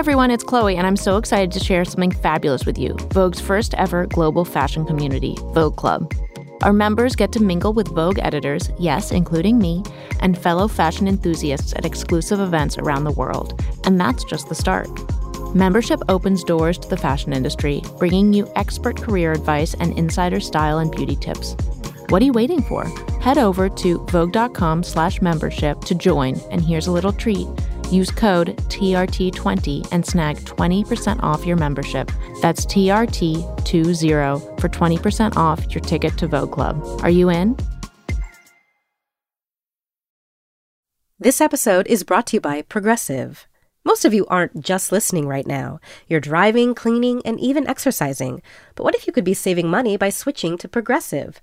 everyone, it's Chloe, and I'm so excited to share something fabulous with you Vogue's first ever global fashion community, Vogue Club. Our members get to mingle with Vogue editors, yes, including me, and fellow fashion enthusiasts at exclusive events around the world. And that's just the start. Membership opens doors to the fashion industry, bringing you expert career advice and insider style and beauty tips. What are you waiting for? Head over to vogue.com slash membership to join, and here's a little treat. Use code TRT20 and snag 20% off your membership. That's TRT20 for 20% off your ticket to Vogue Club. Are you in? This episode is brought to you by Progressive. Most of you aren't just listening right now. You're driving, cleaning, and even exercising. But what if you could be saving money by switching to Progressive?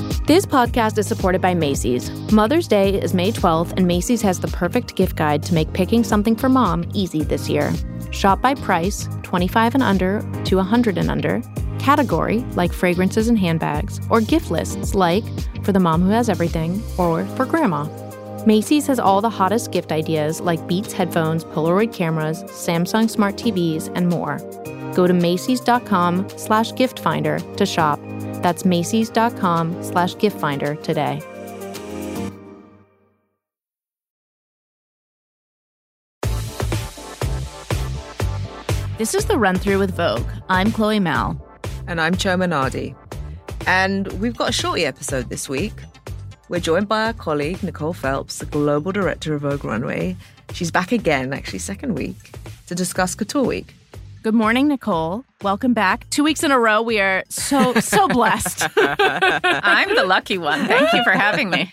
This podcast is supported by Macy's. Mother's Day is May 12th, and Macy's has the perfect gift guide to make picking something for mom easy this year. Shop by price, 25 and under to 100 and under, category, like fragrances and handbags, or gift lists, like for the mom who has everything, or for grandma. Macy's has all the hottest gift ideas like Beats headphones, Polaroid cameras, Samsung smart TVs, and more. Go to Macy's.com slash gift finder to shop that's Macy's.com slash gift finder today. This is the run through with Vogue. I'm Chloe Malle. And I'm Chioma Nnadi. And we've got a shorty episode this week. We're joined by our colleague, Nicole Phelps, the global director of Vogue Runway. She's back again, actually, second week, to discuss Couture Week. Good morning, Nicole. Welcome back. Two weeks in a row. We are so, so blessed. I'm the lucky one. Thank you for having me.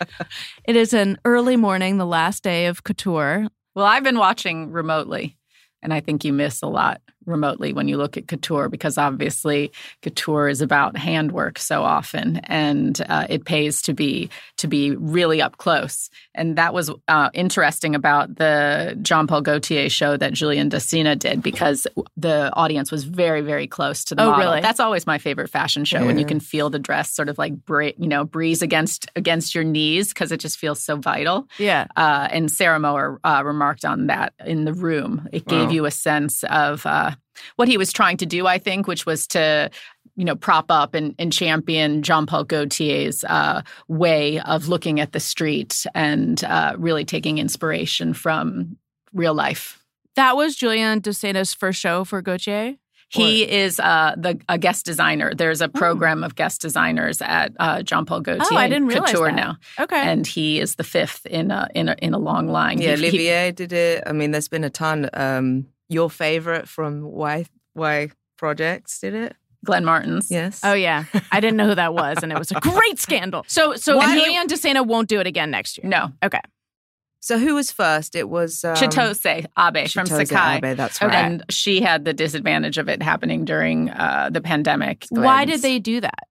It is an early morning, the last day of Couture. Well, I've been watching remotely, and I think you miss a lot remotely when you look at couture because obviously couture is about handwork so often and uh, it pays to be to be really up close and that was uh, interesting about the Jean Paul Gaultier show that Julien Dossena did because the audience was very very close to the oh, model. Really? That's always my favorite fashion show yeah. when you can feel the dress sort of like bra- you know breeze against against your knees because it just feels so vital. Yeah. Uh, and Sarah Mower uh, remarked on that in the room. It wow. gave you a sense of uh, what he was trying to do, I think, which was to you know, prop up and, and champion Jean Paul Gaultier's uh, way of looking at the street and uh, really taking inspiration from real life. That was Julien Dossena's first show for Gaultier? He or? is uh, the a guest designer. There's a oh. program oh. of guest designers at uh, Jean Paul Gaultier. Oh, I didn't realize Couture that. now. Okay, and he is the fifth in a in a, in a long line. Yeah, he, Olivier he, did it. I mean, there's been a ton. Um, your favorite from why why projects did it? Glenn Martens. Yes. Oh yeah, I didn't know who that was, and it was a great scandal. So so Julien Dossena won't do it again next year. No. Okay. So who was first? It was um, Chitose Abe from Sacai. Abe, that's right. And she had the disadvantage of it happening during uh, the pandemic. Why did they do that?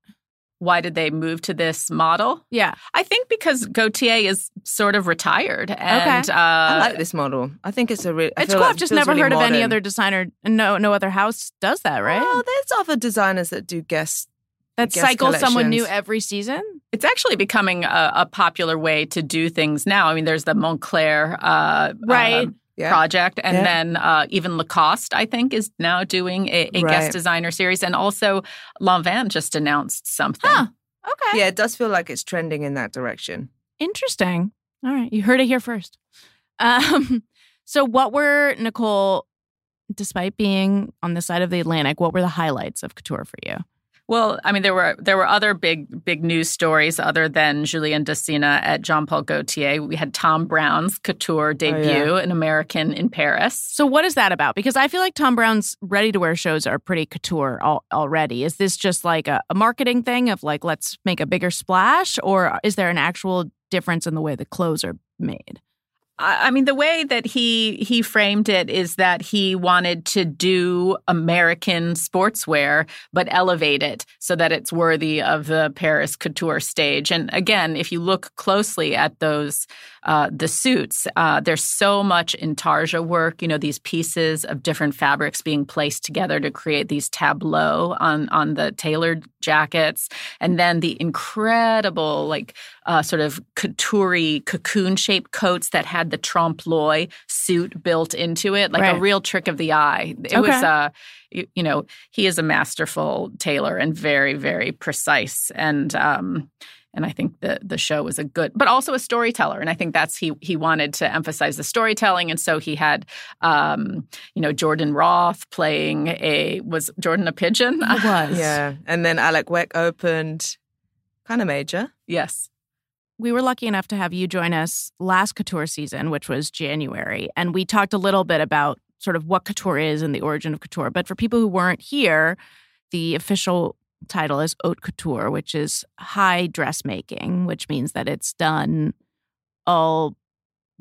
Why did they move to this model? Yeah. I think because Gaultier is sort of retired. And, okay. Uh, I like this model. I think it's a re- It's cool. Like I've just never really heard modern. of any other designer. No, no other house does that, right? Oh, there's other designers that do guest that cycle someone new every season. it's actually becoming a, a popular way to do things now. I mean, there's the Moncler uh, Right. uh, Yeah. project, and Yeah. then uh, even Lacoste, I think, is now doing a, a Right. guest designer series, and also Lanvin just announced something. Huh. Okay. Yeah, it does feel like it's trending in that direction. Interesting. All right. You heard it here first. Um, so, what were, Nicole, despite being on the side of the Atlantic, what were the highlights of couture for you? Well, I mean, there were there were other big big news stories other than Julien Dossena at Jean Paul Gaultier. We had Thom Browne's couture oh, debut, an American in Paris. So, what is that about? Because I feel like Thom Browne's ready to wear shows are pretty couture al- already. Is this just like a, a marketing thing of like, let's make a bigger splash? Or is there an actual difference in the way the clothes are made? I mean, the way that he he framed it is that he wanted to do American sportswear, but elevate it so that it's worthy of the Paris couture stage. And again, if you look closely at those uh, the suits, uh, there's so much intarsia work. You know, these pieces of different fabrics being placed together to create these tableaux on on the tailored jackets, and then the incredible like uh, sort of couture cocoon shaped coats that had the trompe l'oeil suit built into it, like right. a real trick of the eye. It okay. was uh, you, you, know, he is a masterful tailor and very, very precise. And um, and I think the the show was a good, but also a storyteller. And I think that's he he wanted to emphasize the storytelling, and so he had, um, you know, Jordan Roth playing a was Jordan a pigeon? He was, yeah. And then Alek Wek opened, kind of major, yes we were lucky enough to have you join us last couture season, which was January. And we talked a little bit about sort of what couture is and the origin of couture. But for people who weren't here, the official title is haute couture, which is high dressmaking, which means that it's done all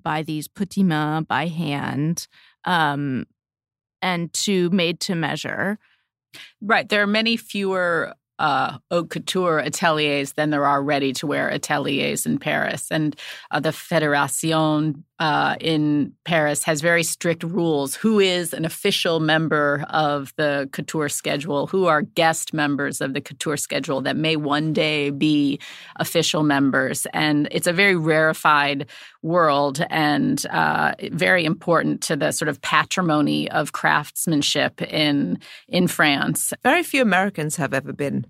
by these petits mains by hand um, and to made to measure. Right. There are many fewer uh, haute couture ateliers than there are ready to wear ateliers in Paris. And uh, the Fédération uh, in Paris has very strict rules who is an official member of the couture schedule, who are guest members of the couture schedule that may one day be official members. And it's a very rarefied world and uh, very important to the sort of patrimony of craftsmanship in in France. Very few Americans have ever been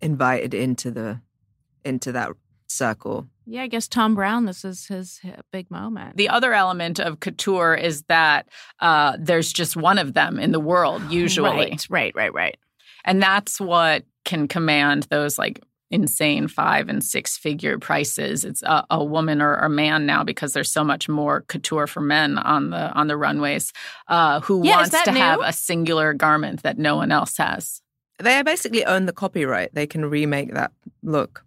invited into the into that circle. Yeah, I guess Thom Browne, this is his big moment. The other element of couture is that uh, there's just one of them in the world, usually. Right, right, right, right. And that's what can command those like insane five and six figure prices. It's a, a woman or a man now because there's so much more couture for men on the on the runways uh, who yeah, wants to new? have a singular garment that no one else has. They basically own the copyright. They can remake that look.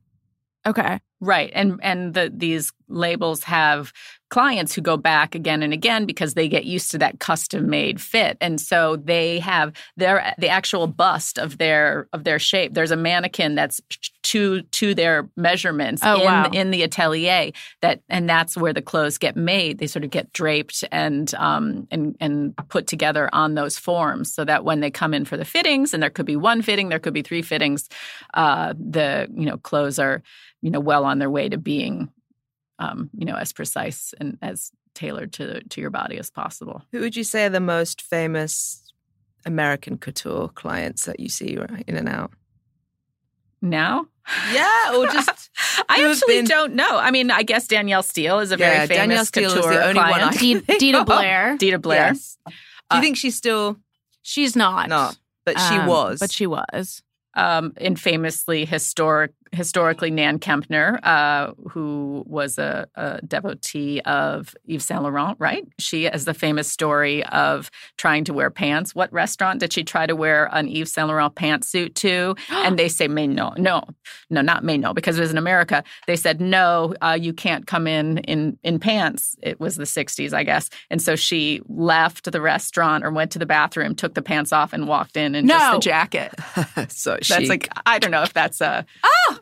Okay. Right. And and the these labels have clients who go back again and again because they get used to that custom made fit. And so they have their the actual bust of their of their shape. There's a mannequin that's to to their measurements oh, in wow. in the atelier that and that's where the clothes get made. They sort of get draped and um and and put together on those forms so that when they come in for the fittings and there could be one fitting, there could be three fittings, uh the you know clothes are you know well on their way to being um, you know as precise and as tailored to to your body as possible. Who would you say are the most famous American couture clients that you see in and out? Now? Yeah, or just I actually been... don't know. I mean, I guess Danielle Steel is a very famous Danielle Steel couture is the only client. one I Deeda Blair. Deeda Blair. Yes. Do you uh, think she's still? She's not. Not, but she um, was. But she was. Um, and famously historic historically Nan Kempner, uh, who was a, a, devotee of Yves Saint Laurent, right? She has the famous story of trying to wear pants. What restaurant did she try to wear an Yves Saint Laurent pantsuit to? and they say, "Mais no, no, no, not mais no," because it was in America. They said, "No, uh, you can't come in in in pants." It was the '60s, I guess, and so she left the restaurant or went to the bathroom, took the pants off, and walked in in no. just the jacket. so that's like I don't know if that's a oh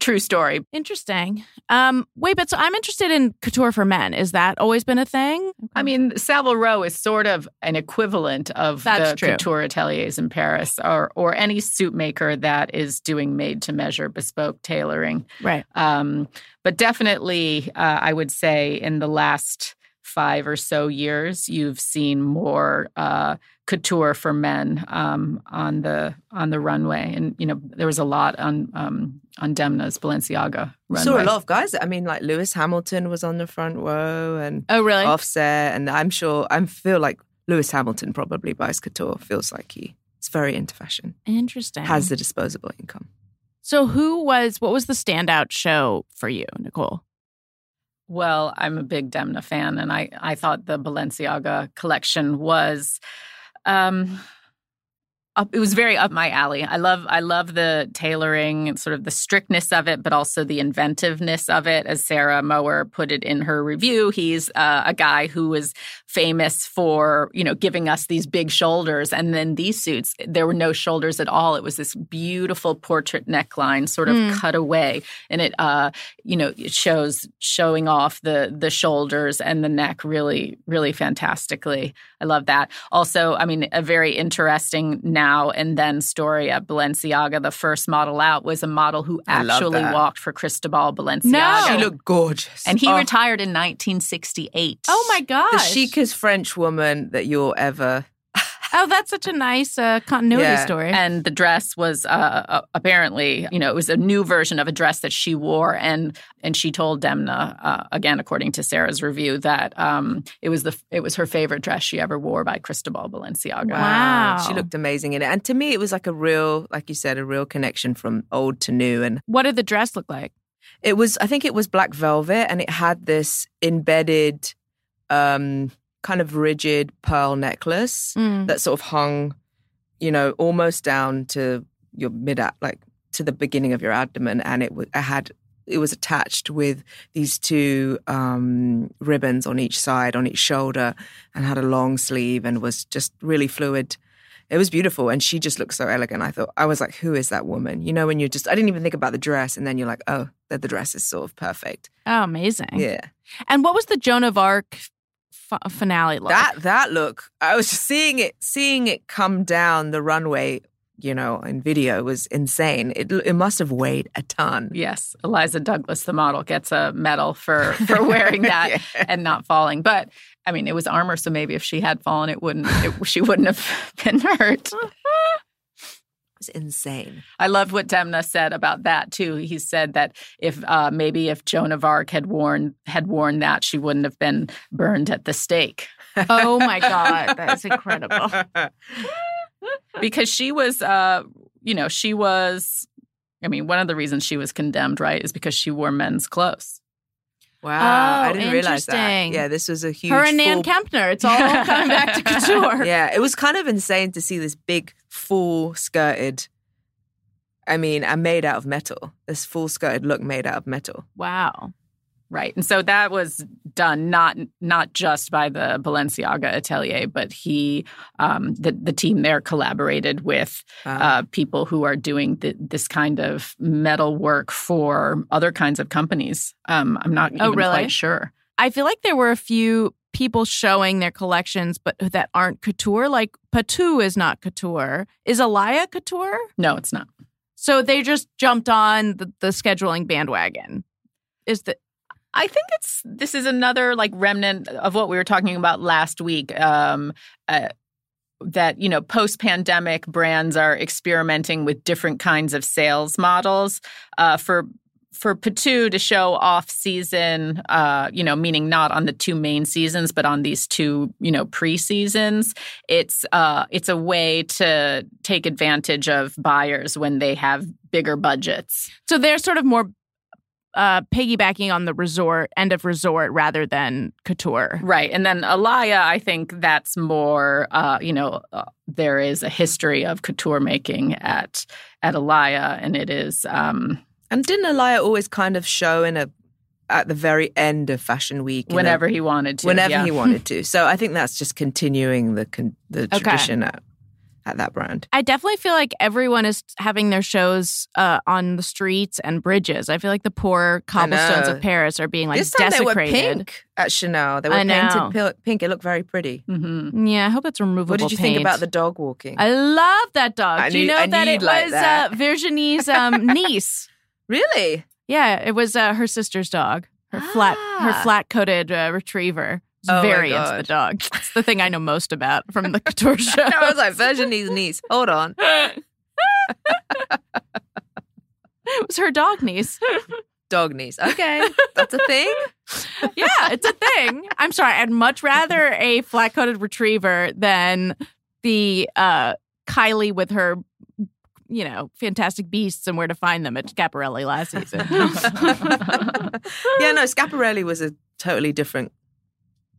True story. Interesting. Um, wait, but so I'm interested in couture for men. Is that always been a thing? I mean, Savile Row is sort of an equivalent of That's the true. couture ateliers in Paris, or or any suit maker that is doing made to measure, bespoke tailoring. Right. Um, but definitely, uh, I would say in the last five or so years, you've seen more uh, couture for men um, on the on the runway, and you know there was a lot on um, on Demna's Balenciaga runway. Saw a lot of guys. I mean, like Lewis Hamilton was on the front row, and oh really Offset, and I'm sure I feel like Lewis Hamilton probably buys couture. Feels like he is very into fashion. Interesting. Has the disposable income. So who was what was the standout show for you, Nicole? Well, I'm a big Demna fan, and I, I thought the Balenciaga collection was um, up, it was very up my alley. I love I love the tailoring and sort of the strictness of it, but also the inventiveness of it. As Sarah Mower put it in her review, he's uh, a guy who was famous for you know giving us these big shoulders, and then these suits there were no shoulders at all. It was this beautiful portrait neckline, sort of mm. cut away, and it uh, you know it shows showing off the the shoulders and the neck really really fantastically. I love that. Also, I mean, a very interesting now and then story at Balenciaga. The first model out was a model who actually walked for Cristobal Balenciaga. No. She looked gorgeous. And he oh. retired in 1968. Oh my gosh. The chicest French woman that you'll ever Oh, that's such a nice uh, continuity yeah. story. And the dress was uh, uh, apparently, you know, it was a new version of a dress that she wore, and and she told Demna uh, again, according to Sarah's review, that um, it was the it was her favorite dress she ever wore by Cristobal Balenciaga. Wow, she looked amazing in it, and to me, it was like a real, like you said, a real connection from old to new. And what did the dress look like? It was, I think, it was black velvet, and it had this embedded. Um, kind of rigid pearl necklace mm. that sort of hung, you know, almost down to your mid, like to the beginning of your abdomen, and it, w- it had it was attached with these two um, ribbons on each side, on each shoulder, and had a long sleeve and was just really fluid. It was beautiful, and she just looked so elegant. I thought I was like, "Who is that woman?" You know, when you're just I didn't even think about the dress, and then you're like, "Oh, that the dress is sort of perfect." Oh, amazing! Yeah. And what was the Joan of Arc finale look. That that look, I was just seeing it, seeing it come down the runway. You know, in video was insane. It it must have weighed a ton. Yes, Eliza Douglas, the model, gets a medal for for wearing that yeah. and not falling. But I mean, it was armor, so maybe if she had fallen, it wouldn't. It, she wouldn't have been hurt. insane. I loved what Demna said about that too. He said that if uh, maybe if Joan of Arc had worn had worn that, she wouldn't have been burned at the stake. oh my god, that's incredible. because she was, uh, you know, she was. I mean, one of the reasons she was condemned, right, is because she wore men's clothes. Wow, oh, I didn't realize that. Yeah, this was a huge. Her and Nan Kempner. It's all coming back to couture. Yeah, it was kind of insane to see this big, full skirted. I mean, and made out of metal. This full skirted look made out of metal. Wow. Right. And so that was done not not just by the Balenciaga atelier, but he um, the the team there collaborated with uh, people who are doing the, this kind of metal work for other kinds of companies. Um, I'm not oh, really? quite sure. I feel like there were a few people showing their collections, but that aren't couture. Like Patou is not couture. Is Alaïa couture? No, it's not. So they just jumped on the, the scheduling bandwagon. Is that I think it's this is another like remnant of what we were talking about last week. Um, uh, that you know, post pandemic brands are experimenting with different kinds of sales models uh, for for Patou to show off season, uh, you know, meaning not on the two main seasons, but on these two, you know, pre seasons. It's uh, it's a way to take advantage of buyers when they have bigger budgets. So they're sort of more uh, piggybacking on the resort end of resort rather than couture. Right. And then Alaïa, I think that's more, uh, you know, uh, there is a history of couture making at at Alaïa, and it is. Um, and didn't Alaïa always kind of show in a at the very end of Fashion Week? Whenever he wanted to. Whenever yeah. he wanted to. So I think that's just continuing the con- the okay. tradition at at that brand. I definitely feel like everyone is having their shows uh, on the streets and bridges. I feel like the poor cobblestones of Paris are being like this time desecrated. They were pink at Chanel. They were painted pink. It looked very pretty. Mm-hmm. Yeah, I hope it's removable. What did you paint. think about the dog walking? I love that dog. I Do you know that it like was that. Uh, Virginie's um, niece? Really? Yeah, it was uh, her sister's dog. Her ah. flat, her flat coated uh, retriever oh very into the dog. It's the thing I know most about from the couture show. I was like, Virginie's niece. Hold on. it was her dog niece. Dog niece. Okay. That's a thing? yeah, it's a thing. I'm sorry. I'd much rather a flat coated retriever than the uh, Kylie with her you know, fantastic beasts and where to find them at Schiaparelli last season. yeah, no, Schiaparelli was a totally different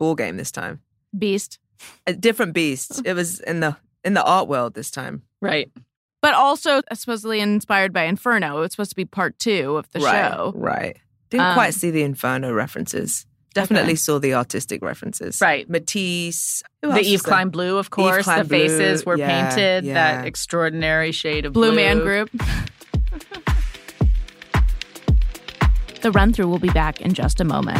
ball game this time. Beast. A different beast. it was in the in the art world this time. Right. but also supposedly inspired by Inferno. It was supposed to be part two of the right, show. Right. Didn't Um, quite see the Inferno references. Definitely Okay. saw the artistic references. Right. Matisse. The Yves? Klein blue, of course. Klein the faces were yeah, painted. yeah. That extraordinary shade of Blue blue. Man Group. The run through will be back in just a moment.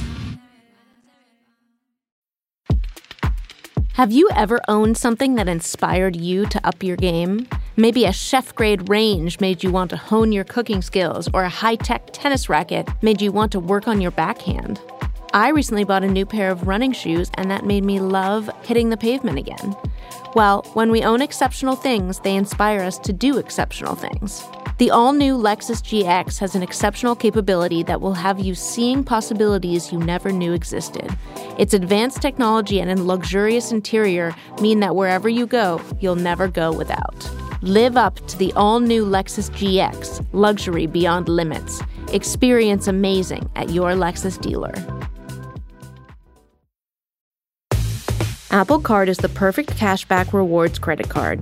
Have you ever owned something that inspired you to up your game? Maybe a chef grade range made you want to hone your cooking skills, or a high tech tennis racket made you want to work on your backhand. I recently bought a new pair of running shoes, and that made me love hitting the pavement again. Well, when we own exceptional things, they inspire us to do exceptional things. The all new Lexus GX has an exceptional capability that will have you seeing possibilities you never knew existed. Its advanced technology and a luxurious interior mean that wherever you go, you'll never go without. Live up to the all new Lexus GX, luxury beyond limits. Experience amazing at your Lexus dealer. Apple Card is the perfect cashback rewards credit card.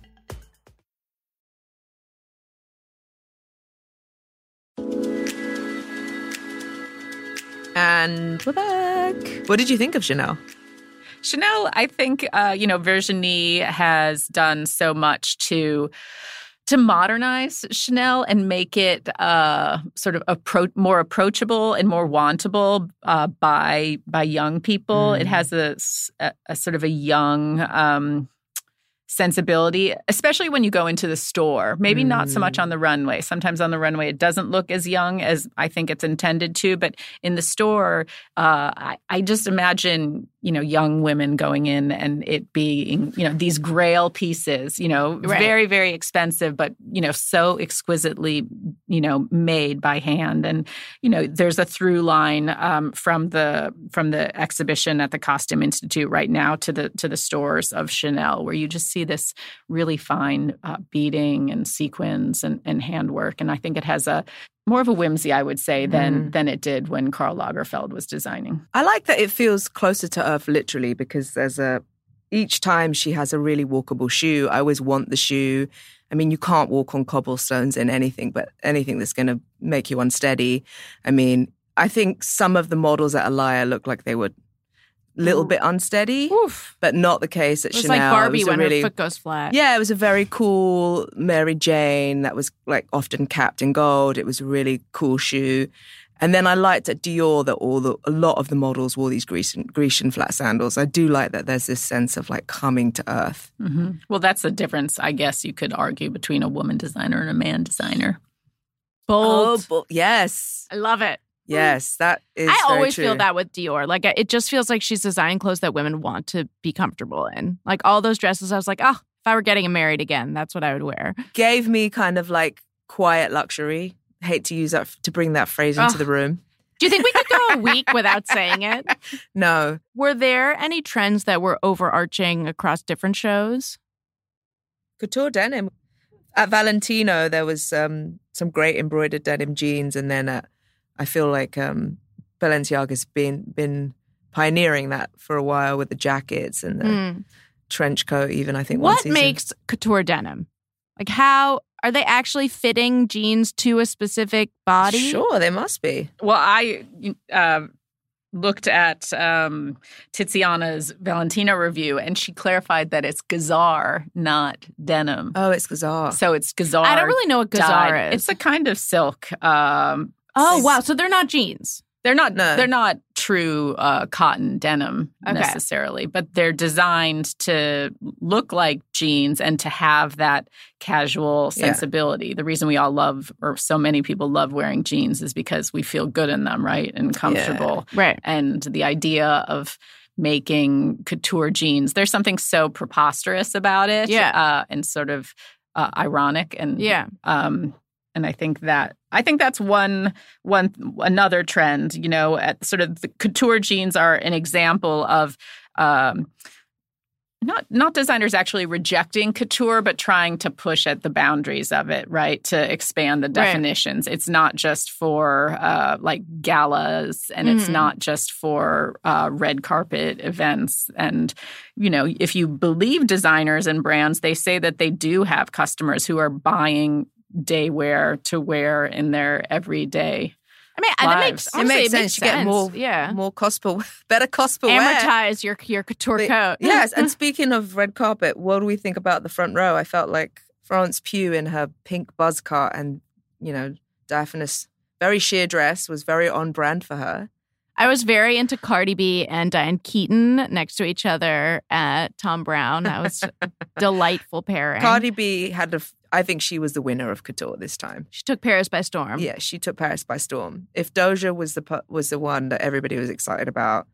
And we're back. What did you think of Chanel? Chanel, I think, uh, you know, Virginie has done so much to to modernize Chanel and make it uh, sort of appro- more approachable and more wantable uh, by by young people. It has a sort of a young um, sensibility, especially when you go into the store. Maybe not so much on the runway. Sometimes on the runway it doesn't look as young as I think it's intended to, but in the store, uh, I, I just imagine you know young women going in and it being you know these grail pieces, you know, Right. very very expensive, but you know so exquisitely you know made by hand, and you know there's a through line um, from the from the exhibition at the Costume Institute right now to the to the stores of Chanel, where you just see this really fine uh, beading and sequins and, and handwork, and I think it has a more of a whimsy, I would say, than mm. than it did when Karl Lagerfeld was designing. I like that it feels closer to earth literally because there's a each time she has a really walkable shoe. I always want the shoe. I mean, you can't walk on cobblestones in anything, but anything that's going to make you unsteady. I mean, I think some of the models at Alaïa look like they were little bit unsteady, Oof. but not the case at It was Chanel. like Barbie was when really, her foot goes flat. yeah, it was a very cool Mary Jane that was like often capped in gold. It was a really cool shoe. And then I liked at Dior that all the a lot of the models wore these Grecian, Grecian flat sandals. I do like that there's this sense of like coming to earth. hmm Well, that's the difference, I guess you could argue, between a woman designer and a man designer. Bold. bu- yes. I love it. Yes, that is I always feel that with Dior. Like it just feels like she's designing clothes that women want to be comfortable in. Like all those dresses, I was like, oh, if I were getting married again, that's what I would wear. Gave me kind of like quiet luxury. Hate to use that to bring that phrase into the room. Do you think we could go a week without saying it? No, Were there any trends that were overarching across different shows? couture denim. At Valentino, there was um, some great embroidered denim jeans, and then at, I feel like um, Balenciaga's been been pioneering that for a while with the jackets and the Mm. trench coat. Even I think What season. makes couture denim? Like how are they actually fitting jeans to a specific body? Sure, they must be. Well, I uh, looked at um, Tiziana's Valentino review, and she clarified that it's gazar, not denim. Oh, it's gazar. So it's gazar. I don't really know what gazar dyed. is. It's a kind of silk. Um, oh wow, so they're not jeans. they're not. No. They're not true uh, cotton denim Okay. necessarily, but they're designed to look like jeans and to have that casual Yeah. sensibility. The reason we all love, or so many people love wearing jeans, is because we feel good in them, right, and comfortable. Right. And the idea of making couture jeans, there's something so preposterous about it, Yeah. uh, and sort of uh, ironic and Yeah. um, and I think that I think that's one one another trend. You know, at sort of the couture jeans are an example of. Um, not not designers actually rejecting couture, but trying to push at the boundaries of it, right? To expand the Right. definitions. It's not just for uh, like galas, and it's Mhm. not just for uh, red carpet events. And you know, if you believe designers and brands, they say that they do have customers who are buying day wear to wear in their everyday. I mean, that makes Lives. It honestly, it makes it sense. makes you get more, Yeah. more cost per, better cost per wear. Amortize your your couture But- coat. yes, and speaking of red carpet, what do we think about the front row? I felt like Florence Pugh in her pink buzz cut and, you know, diaphanous, very sheer dress was very on brand for her. I was very into Cardi B and Diane Keaton next to each other at Thom Browne. That was a delightful pairing. Cardi B had a, f- I think she was the winner of couture this time. she took Paris by storm. Yeah, she took Paris by storm. If Doja was the was the one that everybody was excited about,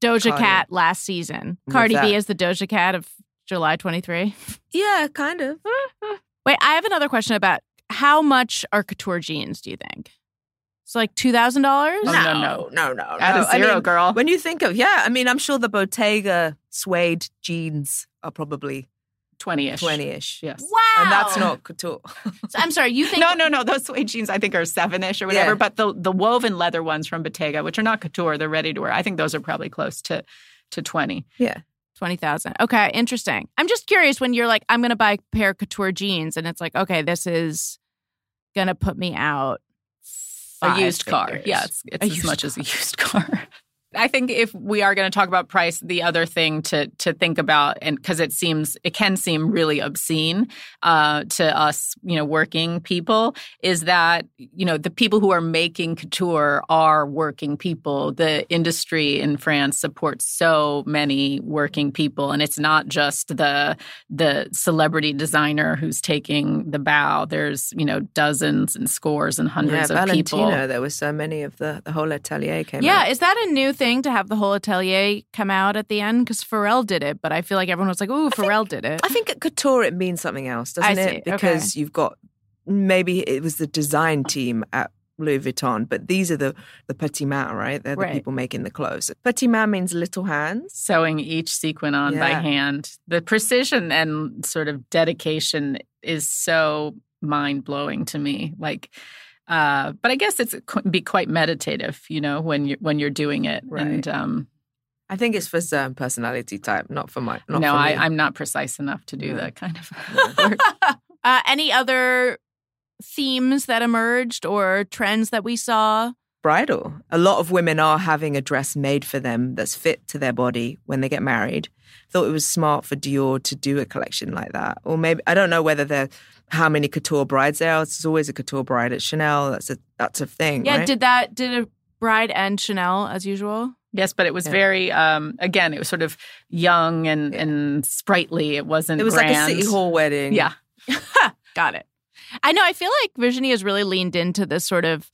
Doja Cardi. Cat last season. With Cardi that. B is the Doja Cat of July 23. yeah, kind of. Wait, I have another question about how much are couture jeans, do you think? It's like $2,000? Oh, no, no. no, no. At a no. I zero, mean, girl. When you think of, yeah, I mean, I'm sure the Bottega suede jeans are probably 20-ish. 20-ish. Yes. Wow. And that's not couture. I'm sorry, you think No, no, no. Those suede jeans I think are seven-ish or whatever. Yeah. But the the woven leather ones from Bottega, which are not couture, they're ready to wear. I think those are probably close to to twenty. yeah. 20,000. Okay, interesting. I'm just curious when you're like, I'm going to buy a pair of couture jeans, and it's like, okay, this is going to put me out A five used car. figures. Yeah, it's, it's as used much as a used car. I think if we are going to talk about price, the other thing to to think about, and because it seems it can seem really obscene uh, to us, you know, working people, is that you know the people who are making couture are working people. The industry in France supports so many working people, and it's not just the the celebrity designer who's taking the bow. There's you know dozens and scores and Yeah, hundreds of Valentino, people. there were so many of the, the whole atelier came Yeah, out. is that a new thing to have the whole atelier come out at the end? Because Pharrell did it, but I feel like everyone was like, "Ooh, Pharrell did it." I think at couture it means something else, doesn't I see. it? Because you've got maybe it was the design team at Louis Vuitton, but these are the the petit main, right? They're the Right. people making the clothes. Petit main means little hands. sewing each sequin on by hand. The precision and sort of dedication is so mind blowing to me. Like, uh, but I guess it's it could be quite meditative, you know, when you're when you're doing it. Right. And um, I think it's for certain personality type, not for my. Not no, for I. I'm not precise enough to do that kind of work. uh, any other themes that emerged or trends that we saw? bridal. A lot of women are having a dress made for them that's fit to their body when they get married. Thought it was smart for Dior to do a collection like that, or maybe I don't know whether there how many couture brides there are. There's always a couture bride at Chanel. That's a that's a thing. Yeah, right? did that did a bride and Chanel as usual? Yes, but it was Yeah. very um, again, it was sort of young and Yeah. and sprightly. It wasn't. it was like a grand. city hall wedding. Yeah. Got it. I know. I feel like Virginie has really leaned into this sort of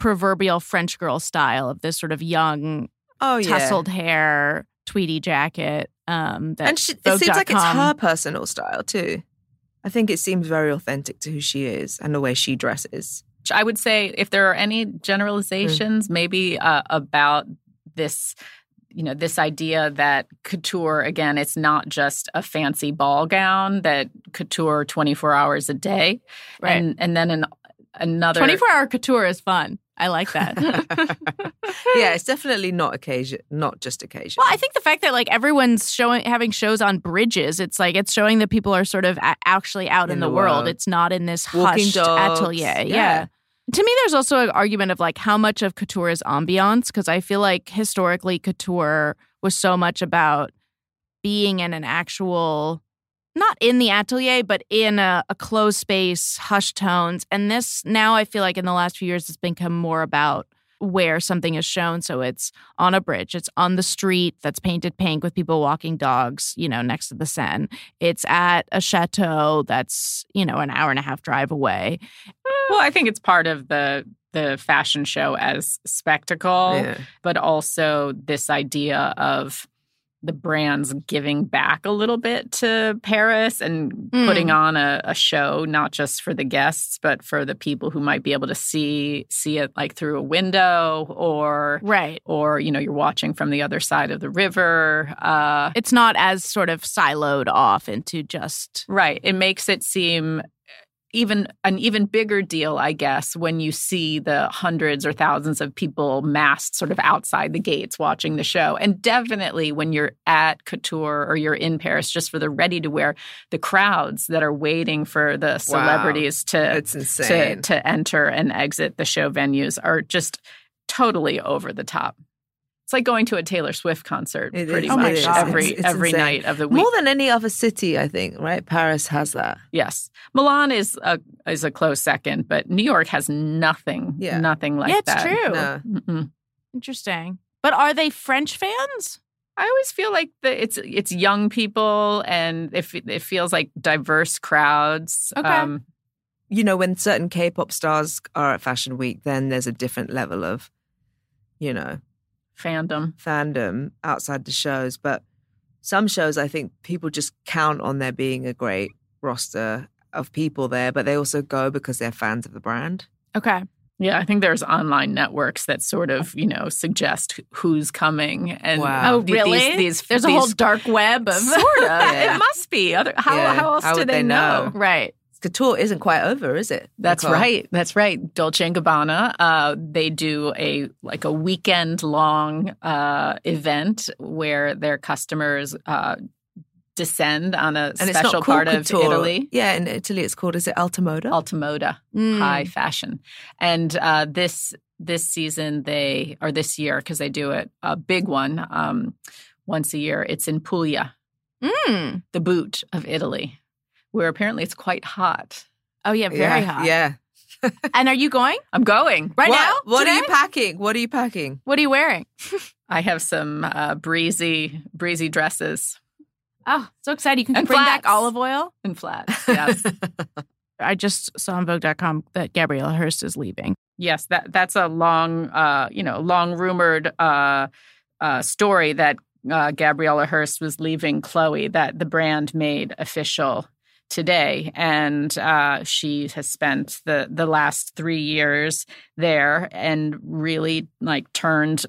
proverbial French girl style of this sort of young, Oh yeah. tousled hair, tweedy jacket. Um, that and she, it seems like it's her personal style too. I think it seems very authentic to who she is and the way she dresses. I would say if there are any generalizations, maybe uh, about this, you know, this idea that couture again, it's not just a fancy ball gown. That couture twenty four hours a day, Right. and and then an, another 24 hour couture is fun. I like that. yeah, it's definitely not occasion, not just occasion. Well, I think the fact that like everyone's showing having shows on bridges, it's like it's showing that people are sort of a- actually out in, In the, the world. world. It's not in this Walking hushed dogs, atelier. Yeah. yeah. To me, there's also an argument of like how much of couture is ambiance because I feel like historically couture was so much about being in an actual not in the atelier, but in a, a closed space, hushed tones. And this now I feel like in the last few years, it's become more about where something is shown. So it's on a bridge, it's on the street that's painted pink with people walking dogs, you know, next to the Seine. It's at a chateau that's, you know, an hour and a half drive away. Well, I think it's part of the the fashion show as spectacle, Yeah. but also this idea of the brands giving back a little bit to Paris and Mm. putting on a, a show, not just for the guests, but for the people who might be able to see see it like through a window or Right. or you know you're watching from the other side of the river. Uh, It's not as sort of siloed off into just Right. It makes it seem even an even bigger deal, I guess, when you see the hundreds or thousands of people massed sort of outside the gates watching the show. And definitely when you're at Couture or you're in Paris just for the ready to wear, the crowds that are waiting for the celebrities to It's to to enter and exit the show venues are just totally over the top. It's like going to a Taylor Swift concert It pretty is. Oh much God. every It's- it's every insane. night of the week. More than any other city, I think, right? Paris has that. Yes, Milan is a is a close second, but New York has nothing, Yeah. nothing like Yeah, it's that. true. No. Interesting. But are they French fans? I always feel like the, it's it's young people, and it it feels like diverse crowds. Um, Okay. You know, when certain K pop stars are at Fashion Week, then there's a different level of, you know, fandom. fandom outside the shows. But some shows, I think people just count on there being a great roster of people there, but they also go because they're fans of the brand. Okay. Yeah, I think there's online networks that sort of you know suggest who's coming, and Wow. Oh, really? These, these There's a whole dark web of sort of. Yeah. It must be. Other how Yeah. how else How do they, they know? know? right. Couture isn't quite over, is it? That's Nicole? right. That's right. Dolce and Gabbana. Uh, they do a like a weekend long uh, event where their customers uh, descend on a And it's special part of. Italy. Yeah, in Italy it's called, is it Altamoda? Altamoda, Mm. high fashion, and uh, this this season they or this year because they do it a big one um, once a year. It's in Puglia, Mm. the boot of Italy, where apparently it's quite hot. Oh yeah, very yeah, hot. Yeah. And are you going I'm going right what, now? What are you packing? What are you packing? What are you wearing? I have some uh, breezy, breezy dresses Oh, so excited! You can And bring back olive oil. and flats. Yes, I just saw on Vogue.com that Gabriela Hearst is leaving. yes. That that's a long, uh, you know, long rumored uh, uh, story that uh, Gabriela Hearst was leaving Chloe. That the brand made official today, and uh, she has spent the the last three years there and really like turned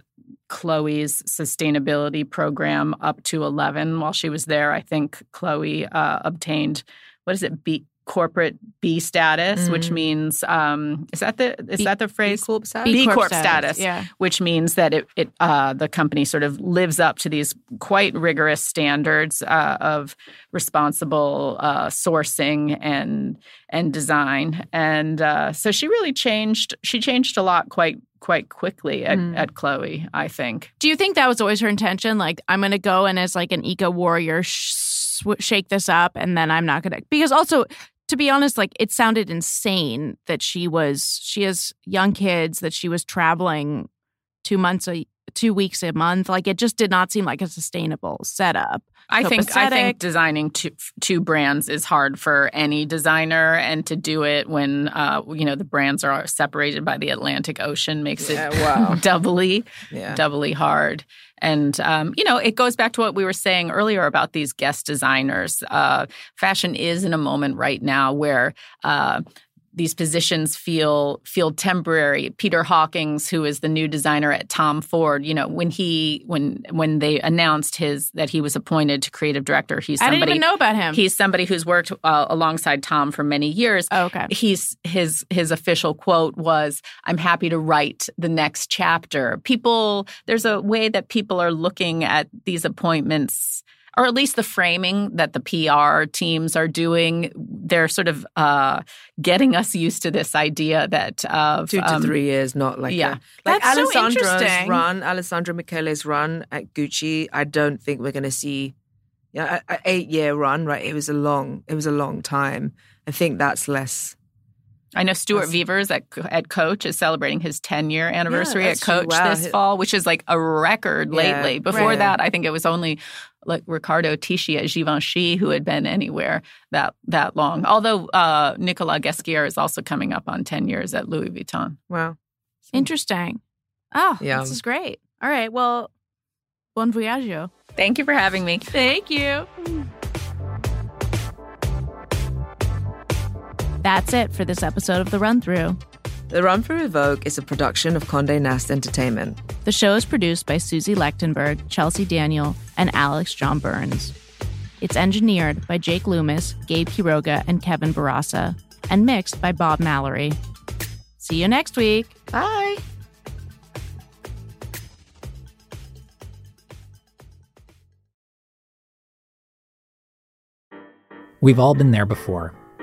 Chloe's sustainability program up to 11 while she was there. I think Chloe uh, obtained, what is it, B, corporate B status, which Mhm. means, um, is that the is B- that the phrase? B Corp status? B Corp status. Yeah. which means that it, it uh, the company sort of lives up to these quite rigorous standards uh, of responsible uh, sourcing and and design, and uh, so she really changed. She changed a lot quite quite quickly at, Mm. at Chloe. I think. Do you think that was always her intention? Like, I'm going to go and as like an eco warrior, sh- shake this up, and then I'm not going to. Because also, to be honest, like it sounded insane that she was. She has young kids that she was traveling two months a two weeks a month. Like it just did not seem like a sustainable setup. I think I think designing two two brands is hard for any designer, and to do it when uh, you know the brands are separated by the Atlantic Ocean makes Yeah, it wow. doubly Yeah. doubly hard. And um, you know, it goes back to what we were saying earlier about these guest designers. Uh, fashion is in a moment right now where. Uh, these positions feel feel temporary. Peter Hawkins, who is the new designer at Tom Ford, you know, when he when when they announced his that he was appointed to creative director, he's I somebody didn't even know about him. he's somebody who's worked uh, alongside Tom for many years. oh, okay. He's his his official quote was, "I'm happy to write the next chapter." People, there's a way that people are looking at these appointments or at least the framing that the PR teams are doing. They're sort of uh, getting us used to this idea that of two to um, three years, not like yeah. a, like That's so Alessandro's interesting. run, Alessandro Michele's run at Gucci. I don't think we're going to see yeah a, a eight year run. Right, it was a long, it was a long time. I think that's less. I know Stuart That's- Vevers at, at Coach is celebrating his 10 year anniversary at. Coach Wow. this fall, which is like a record Yeah, lately. Before right. that, I think it was only like Riccardo Tisci at Givenchy who had been anywhere that that long. Although uh, Nicolas Ghesquière is also coming up on 10 years at Louis Vuitton. Wow. Interesting. Oh, Yeah. this is great. All right. Well, bon voyage. Thank you for having me. Thank you. That's it for this episode of The Run Through. The Run Through with Vogue is a production of Conde Nast Entertainment. The show is produced by Susie Lechtenberg, Chelsea Daniel, and Alex John Burns. It's engineered by Jake Loomis, Gabe Quiroga, and Kevin Barassa, and mixed by Bob Mallory. See you next week. Bye. We've all been there before.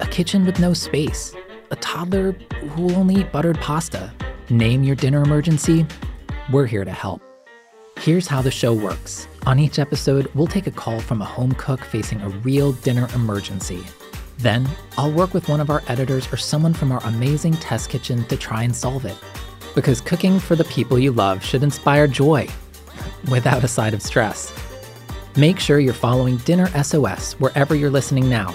a kitchen with no space, a toddler who will only eat buttered pasta. Name your dinner emergency. We're here to help. Here's how the show works. On each episode, we'll take a call from a home cook facing a real dinner emergency. Then, I'll work with one of our editors or someone from our amazing test kitchen to try and solve it. Because cooking for the people you love should inspire joy without a side of stress. Make sure you're following Dinner SOS wherever you're listening now.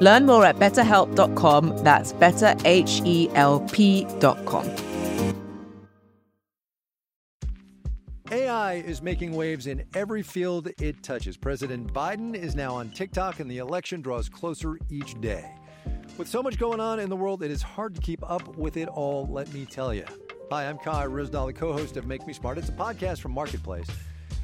Learn more at betterhelp.com. That's betterhelp.com. AI is making waves in every field it touches. President Biden is now on TikTok, and the election draws closer each day. With so much going on in the world, it is hard to keep up with it all, let me tell you. Hi, I'm Kai Ryssdal, the co host of Make Me Smart. It's a podcast from Marketplace.